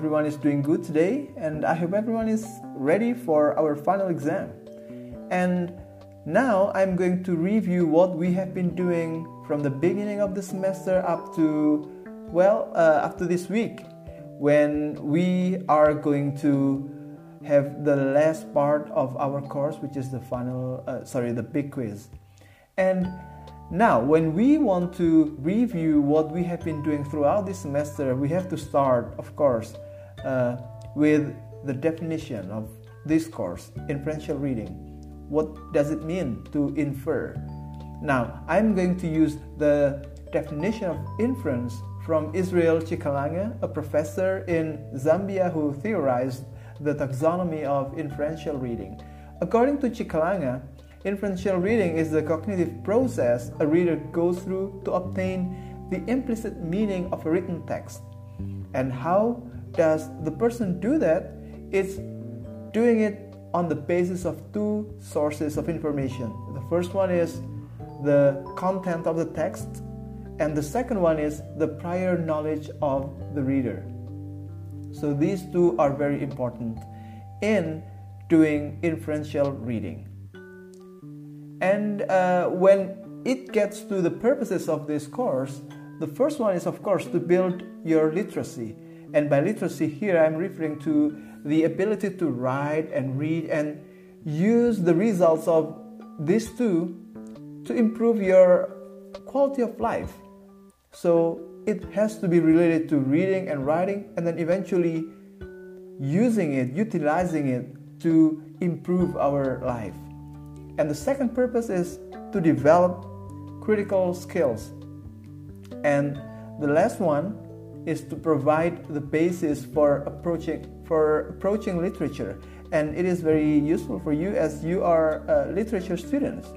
Everyone is doing good today, and I hope everyone is ready for our final exam. And now I'm going to review what we have been doing from the beginning of the semester up to, well, uh, up to this week when we are going to have the last part of our course, which is the final, uh, sorry, the big quiz. And now, when we want to review what we have been doing throughout this semester, we have to start, of course, uh, with the definition of this course, inferential reading. What does it mean to infer? Now, I'm going to use the definition of inference from Israel Chikalanga, a professor in Zambia who theorized the taxonomy of inferential reading. According to Chikalanga, Inferential reading is the cognitive process a reader goes through to obtain the implicit meaning of a written text. And how does the person do that? It's doing it on the basis of two sources of information. The first one is the content of the text, and the second one is the prior knowledge of the reader. So these two are very important in doing inferential reading. And uh, when it gets to the purposes of this course, the first one is, of course, to build your literacy. And by literacy, here I'm referring to the ability to write and read and use the results of these two to improve your quality of life. So it has to be related to reading and writing, and then eventually using it, utilizing it to improve our life. And the second purpose is to develop critical skills. And the last one is to provide the basis for approaching for approaching literature. And it is very useful for you as you are literature students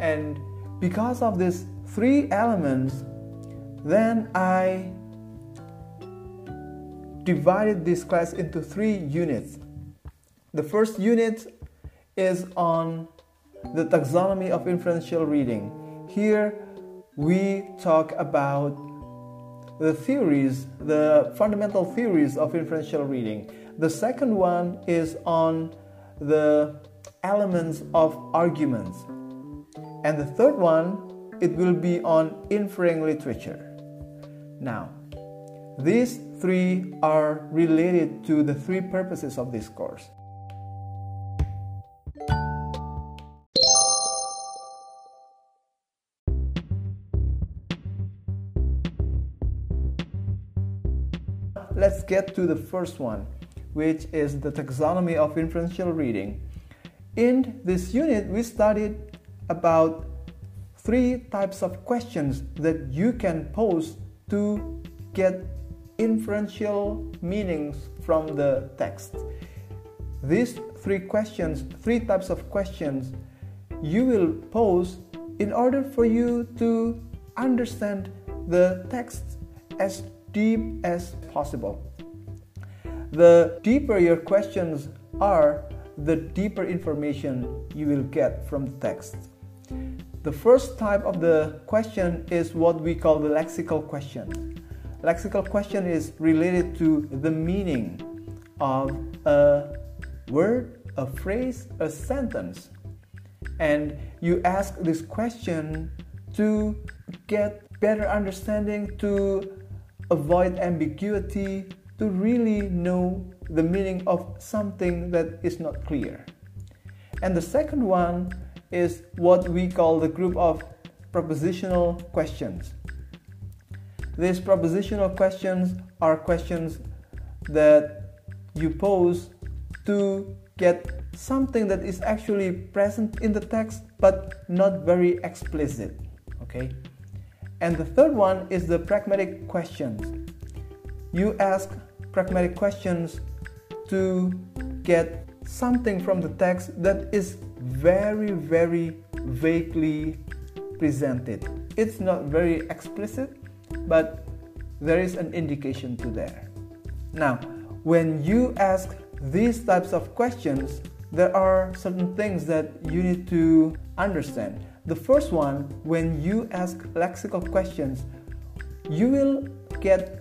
and because of these three elements then i divided this class into three units. The first unit is on the taxonomy of inferential reading. Here we talk about the theories, the fundamental theories of inferential reading. The second one is on the elements of arguments. And the third one, it will be on inferring literature. Now, these three are related to the three purposes of this course. Get to the first one, which is the taxonomy of inferential reading. In this unit, we studied about three types of questions that you can pose to get inferential meanings from the text. These three questions, three types of questions, you will pose in order for you to understand the text as deep as possible. The deeper your questions are, the deeper information you will get from the text. The first type of the question is what we call the lexical question. Lexical question is related to the meaning of a word, a phrase, a sentence. And you ask this question to get better understanding, to avoid ambiguity, to really know the meaning of something that is not clear. And the second one is what we call the group of propositional questions. These propositional questions are questions that you pose to get something that is actually present in the text but not very explicit. Okay? And the third one is the pragmatic questions. You ask pragmatic questions to get something from the text that is very, very vaguely presented. It's not very explicit, but there is an indication to there. Now, when you ask these types of questions, there are certain things that you need to understand. The first one, when you ask lexical questions, you will get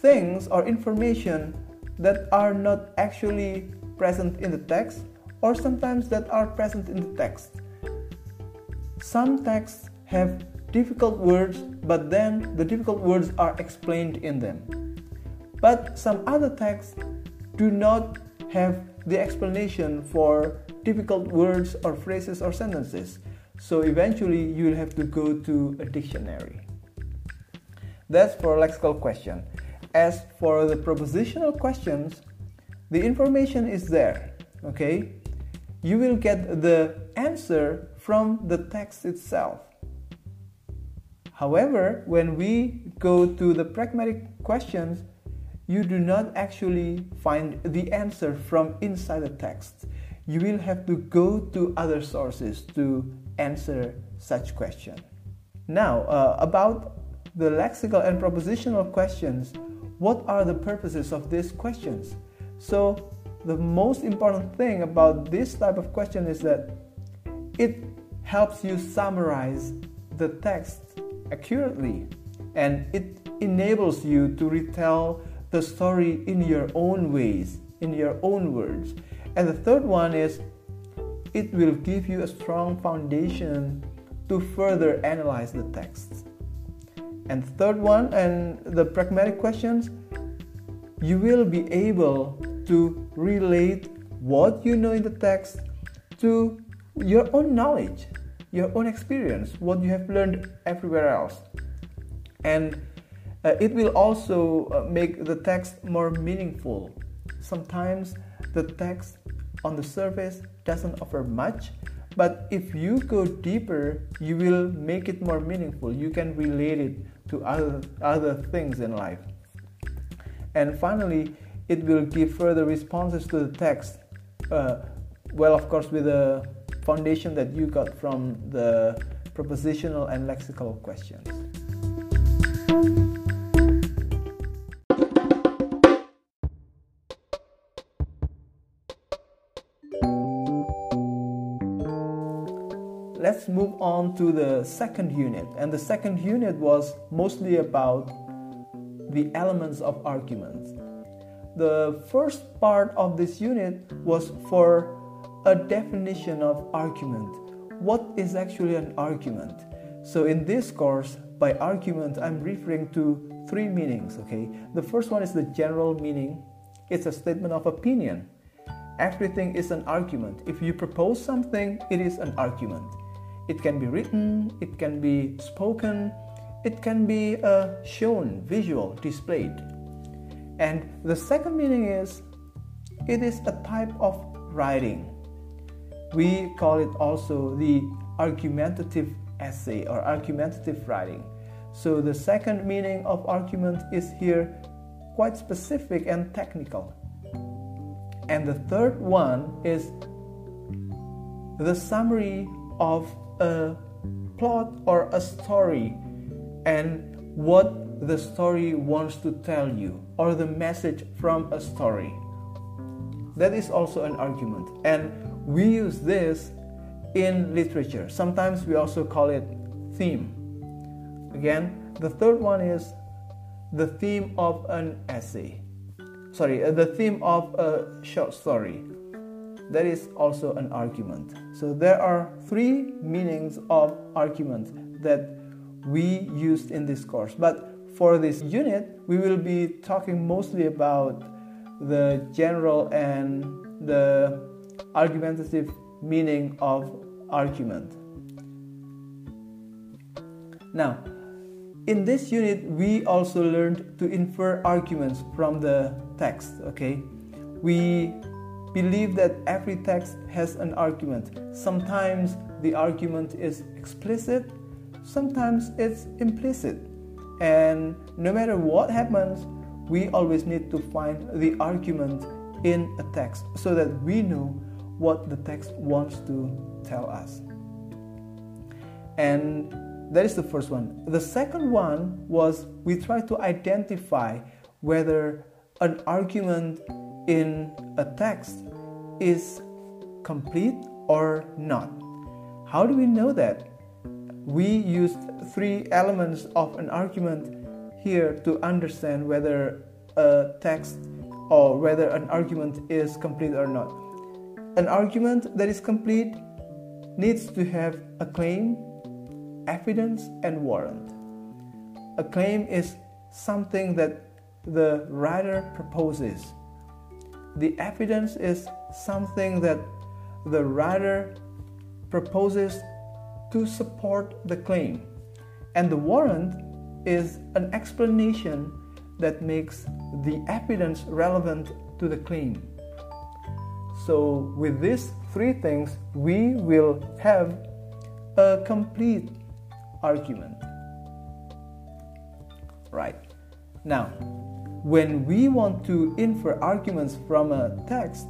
things or information that are not actually present in the text or sometimes that are present in the text. Some texts have difficult words, but then the difficult words are explained in them. But some other texts do not have the explanation for difficult words or phrases or sentences. So eventually you will have to go to a dictionary. That's for lexical question. As for the propositional questions, the information is there, okay? You will get the answer from the text itself. However, when we go to the pragmatic questions, you do not actually find the answer from inside the text. You will have to go to other sources to answer such question. Now, uh, about the lexical and propositional questions, what are the purposes of these questions? So, the most important thing about this type of question is that it helps you summarize the text accurately and it enables you to retell the story in your own ways, in your own words. And the third one is it will give you a strong foundation to further analyze the text. And third one, and the pragmatic questions, you will be able to relate what you know in the text to your own knowledge, your own experience, what you have learned everywhere else. And uh, it will also uh, make the text more meaningful. Sometimes the text on the surface doesn't offer much, but if you go deeper, you will make it more meaningful. You can relate it to other, other things in life. And finally, it will give further responses to the text. Uh, well, of course, with the foundation that you got from the propositional and lexical questions. Move on to the second unit. And the second unit was mostly about the elements of arguments. The first part of this unit was for a definition of argument. What is actually an argument? So, in this course, by argument, I'm referring to three meanings, okay? The first one is the general meaning, it's a statement of opinion. Everything is an argument. If you propose something, it is an argument. It can be written, it can be spoken, it can be uh, shown, visual, displayed. And the second meaning is it is a type of writing. We call it also the argumentative essay or argumentative writing. So the second meaning of argument is here quite specific and technical. And the third one is the summary of a plot or a story and what the story wants to tell you or the message from a story. That is also an argument. And we use this in literature. Sometimes we also call it theme. Again, the third one is the theme of an essay. Sorry, uh, the theme of a short story that is also an argument. So there are three meanings of argument that we used in this course. But for this unit, we will be talking mostly about the general and the argumentative meaning of argument. Now, in this unit, we also learned to infer arguments from the text, okay? We believe that every text has an argument. Sometimes the argument is explicit, sometimes it's implicit. And no matter what happens, we always need to find the argument in a text so that we know what the text wants to tell us. And that is the first one. The second one was we try to identify whether an argument in a text is complete or not. How do we know that? We used three elements of an argument here to understand whether a text or whether an argument is complete or not. An argument that is complete needs to have a claim, evidence, and warrant. A claim is something that the writer proposes. The evidence is something that the writer proposes to support the claim. And the warrant is an explanation that makes the evidence relevant to the claim. So, with these three things, we will have a complete argument. Right. Now, when we want to infer arguments from a text,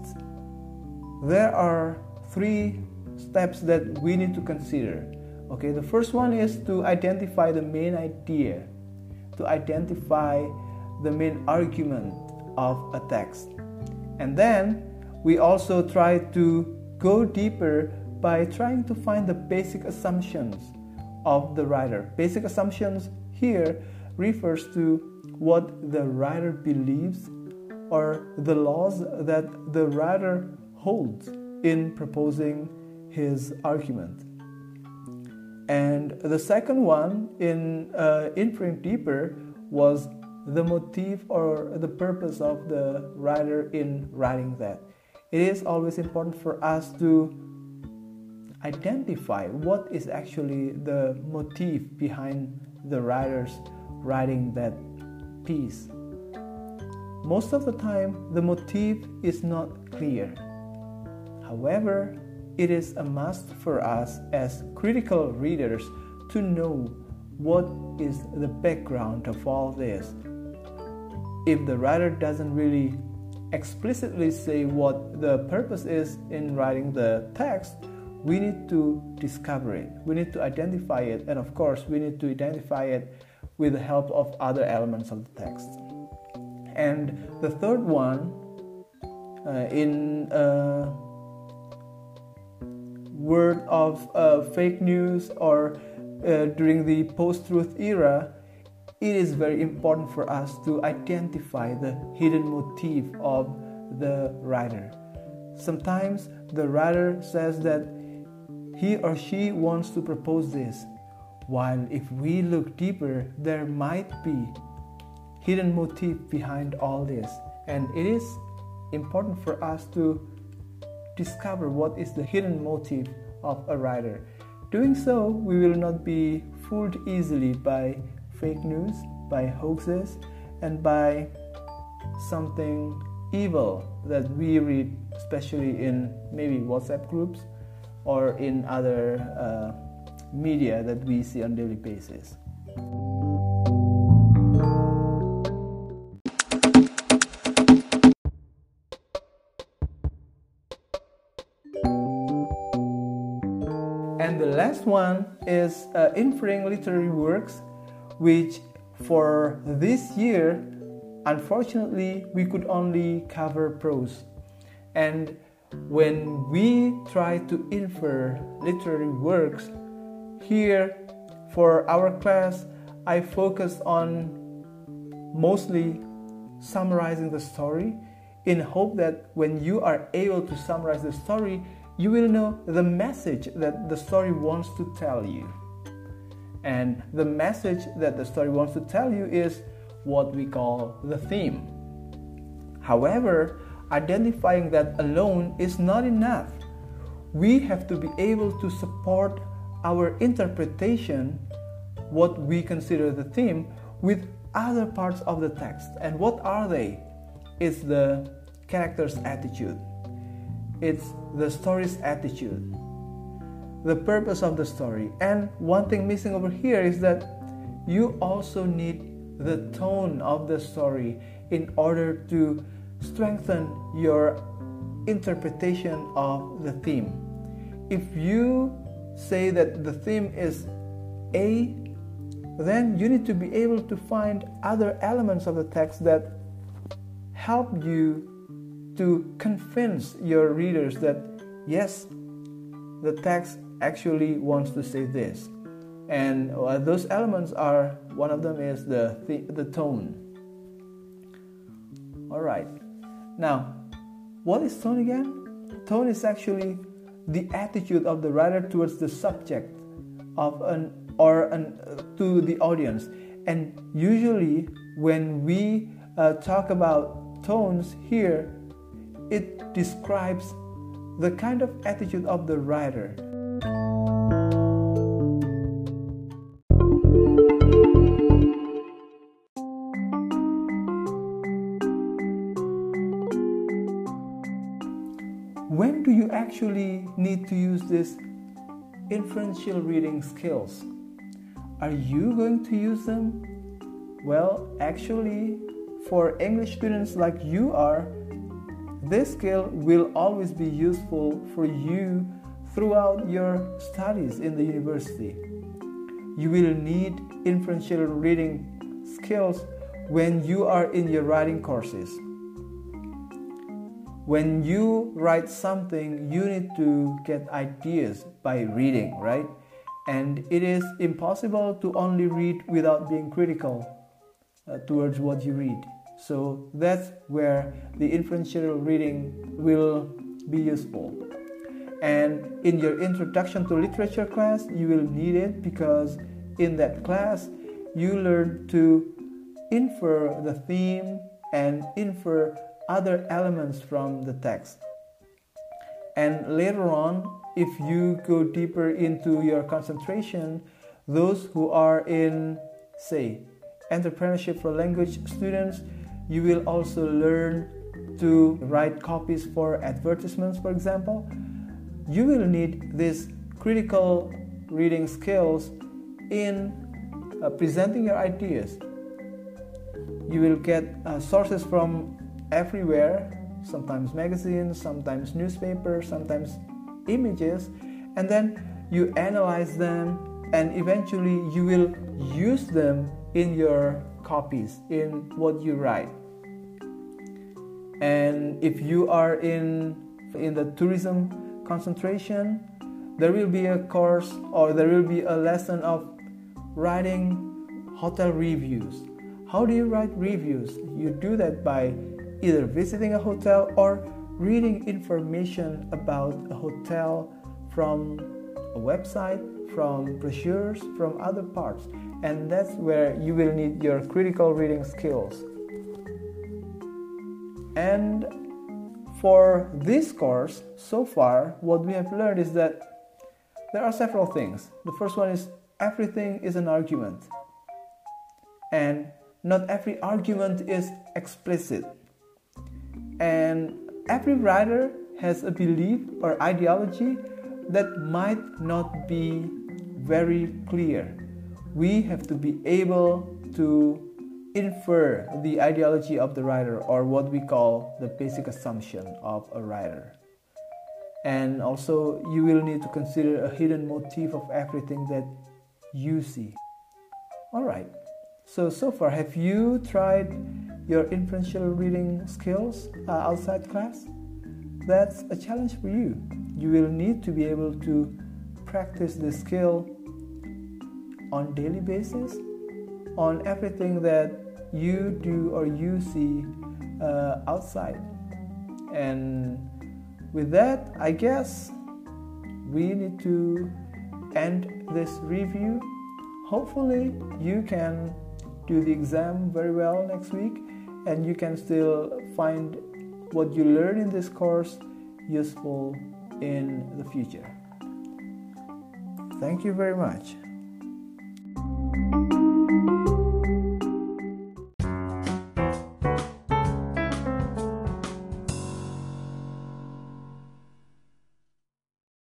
there are three steps that we need to consider. Okay, the first one is to identify the main idea, to identify the main argument of a text. And then we also try to go deeper by trying to find the basic assumptions of the writer. Basic assumptions here refers to what the writer believes or the laws that the writer holds in proposing his argument. And the second one, in uh, inferring deeper, was the motive or the purpose of the writer in writing that. It is always important for us to identify what is actually the motive behind the writer's writing that piece. Most of the time, the motive is not clear. However, it is a must for us as critical readers to know what is the background of all this if the writer doesn't really explicitly say what the purpose is in writing the text, we need to discover it. We need to identify it, and of course, we need to identify it with the help of other elements of the text. And the third one, uh, in a word of uh, fake news or uh, during the post truth era, it is very important for us to identify the hidden motive of the writer. Sometimes the writer says that he or she wants to propose this, while if we look deeper, there might be hidden motive behind all this, and it is important for us to discover what is the hidden motive of a writer. Doing so, we will not be fooled easily by fake news, by hoaxes, and by something evil that we read, especially in maybe WhatsApp groups or in other uh, media that we see on daily basis. And the last one is uh, inferring literary works which for this year, unfortunately, we could only cover prose. And when we try to infer literary works, here for our class, I focus on mostly summarizing the story in hope that when you are able to summarize the story, you will know the message that the story wants to tell you. And the message that the story wants to tell you is what we call the theme. However, identifying that alone is not enough. We have to be able to support our interpretation, what we consider the theme, with other parts of the text. And what are they? It's the character's attitude, it's the story's attitude, the purpose of the story. And one thing missing over here is that you also need the tone of the story in order to strengthen your interpretation of the theme. If you say that the theme is A, then you need to be able to find other elements of the text that help you to convince your readers that yes, the text actually wants to say this. And uh, those elements are one of them is the, the, the tone. All right. Now, what is tone again? Tone is actually the attitude of the writer towards the subject of an or an, uh, to the audience. And usually, when we uh, talk about tones here, it describes the kind of attitude of the writer. Actually need to use this inferential reading skills? Are you going to use them? Well, actually, for English students like you are, this skill will always be useful for you throughout your studies in the university. You will need inferential reading skills when you are in your writing courses. When you write something, you need to get ideas by reading, right? And it is impossible to only read without being critical uh, towards what you read. So that's where the inferential reading will be useful. And in your introduction to literature class, you will need it because in that class you learn to infer the theme and infer other elements from the text. And later on, if you go deeper into your concentration, those who are in, say, entrepreneurship for language students, you will also learn to write copies for advertisements, for example. You will need these critical reading skills in uh, presenting your ideas. You will get uh, sources from everywhere, sometimes magazines, sometimes newspapers, sometimes images, and then you analyze them and eventually you will use them in your copies in what you write. And if you are in in the tourism concentration there will be a course or there will be a lesson of writing hotel reviews. How do you write reviews? You do that by either visiting a hotel or reading information about a hotel from a website from brochures from other parts and that's where you will need your critical reading skills and for this course, so far, what we have learned is that there are several things. The first one is everything is an argument, and not every argument is explicit. And every writer has a belief or ideology that might not be very clear. We have to be able to infer the ideology of the writer or what we call the basic assumption of a writer. And also, you will need to consider a hidden motive of everything that you see. All right. So, so far, have you tried your inferential reading skills uh, outside class? That's a challenge for you. You will need to be able to practice this skill on daily basis on everything that you do or you see uh, outside. And with that, I guess we need to end this review. Hopefully, you can do the exam very well next week and you can still find what you learn in this course useful in the future. Thank you very much.